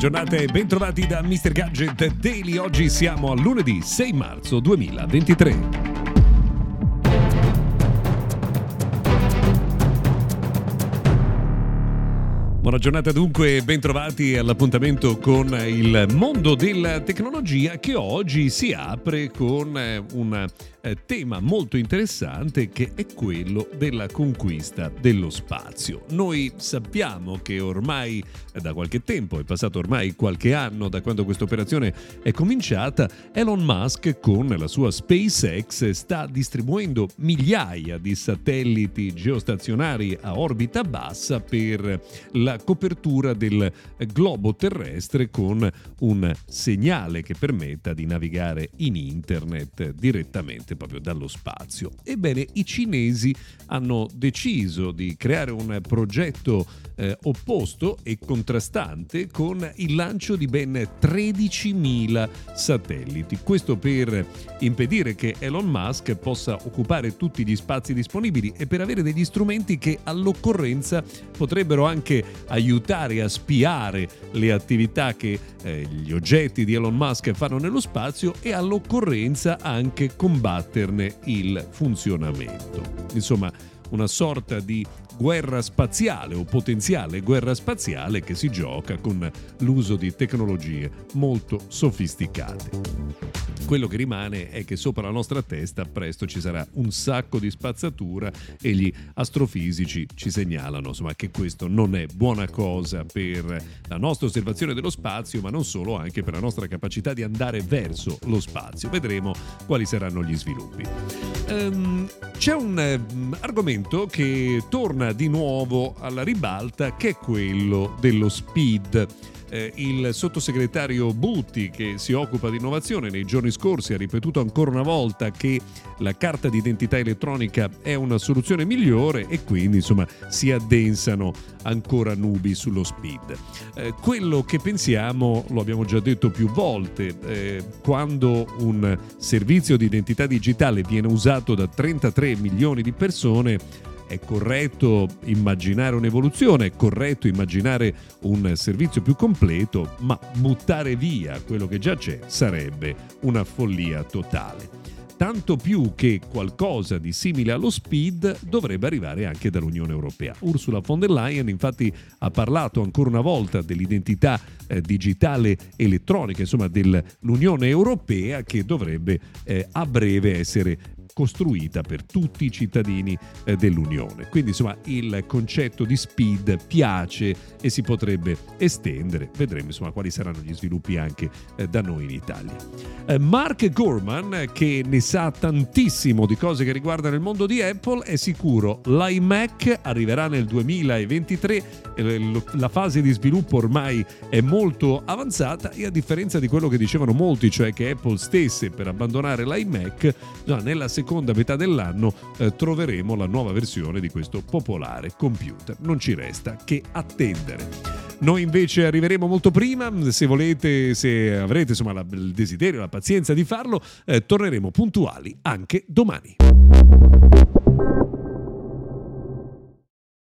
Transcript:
Giornata e bentrovati da Mr. Gadget Daily. Oggi siamo a lunedì 6 marzo 2023. Buona giornata dunque bentrovati all'appuntamento con il mondo della tecnologia che oggi si apre con eh, un eh, tema molto interessante che è quello della conquista dello spazio. Noi sappiamo che ormai eh, da qualche tempo, è passato ormai qualche anno da quando questa operazione è cominciata, Elon Musk con la sua SpaceX sta distribuendo migliaia di satelliti geostazionari a orbita bassa per la copertura del globo terrestre con un segnale che permetta di navigare in internet direttamente proprio dallo spazio. Ebbene, i cinesi hanno deciso di creare un progetto eh, opposto e contrastante con il lancio di ben 13.000 satelliti. Questo per impedire che Elon Musk possa occupare tutti gli spazi disponibili e per avere degli strumenti che all'occorrenza potrebbero anche aiutare a spiare le attività che eh, gli oggetti di Elon Musk fanno nello spazio e all'occorrenza anche combatterne il funzionamento. Insomma, una sorta di guerra spaziale o potenziale guerra spaziale che si gioca con l'uso di tecnologie molto sofisticate. Quello che rimane è che sopra la nostra testa presto ci sarà un sacco di spazzatura e gli astrofisici ci segnalano insomma, che questo non è buona cosa per la nostra osservazione dello spazio, ma non solo, anche per la nostra capacità di andare verso lo spazio. Vedremo quali saranno gli sviluppi. Um, c'è un um, argomento che torna di nuovo alla ribalta che è quello dello speed eh, il sottosegretario Butti che si occupa di innovazione nei giorni scorsi ha ripetuto ancora una volta che la carta d'identità elettronica è una soluzione migliore e quindi insomma si addensano ancora nubi sullo speed. Eh, quello che pensiamo, lo abbiamo già detto più volte, eh, quando un servizio di identità digitale viene usato da 33 milioni di persone, è corretto immaginare un'evoluzione, è corretto immaginare un servizio più completo, ma buttare via quello che già c'è sarebbe una follia totale tanto più che qualcosa di simile allo speed dovrebbe arrivare anche dall'Unione Europea. Ursula von der Leyen infatti ha parlato ancora una volta dell'identità eh, digitale elettronica, insomma dell'Unione Europea che dovrebbe eh, a breve essere costruita per tutti i cittadini eh, dell'Unione. Quindi insomma il concetto di speed piace e si potrebbe estendere, vedremo insomma quali saranno gli sviluppi anche eh, da noi in Italia. Eh, Mark Gorman che ne sa tantissimo di cose che riguardano il mondo di Apple è sicuro l'iMac arriverà nel 2023, la fase di sviluppo ormai è molto avanzata e a differenza di quello che dicevano molti, cioè che Apple stesse per abbandonare l'iMac, nella seconda seconda metà dell'anno eh, troveremo la nuova versione di questo popolare computer. Non ci resta che attendere. Noi invece arriveremo molto prima, se volete, se avrete insomma la, il desiderio, la pazienza di farlo, eh, torneremo puntuali anche domani.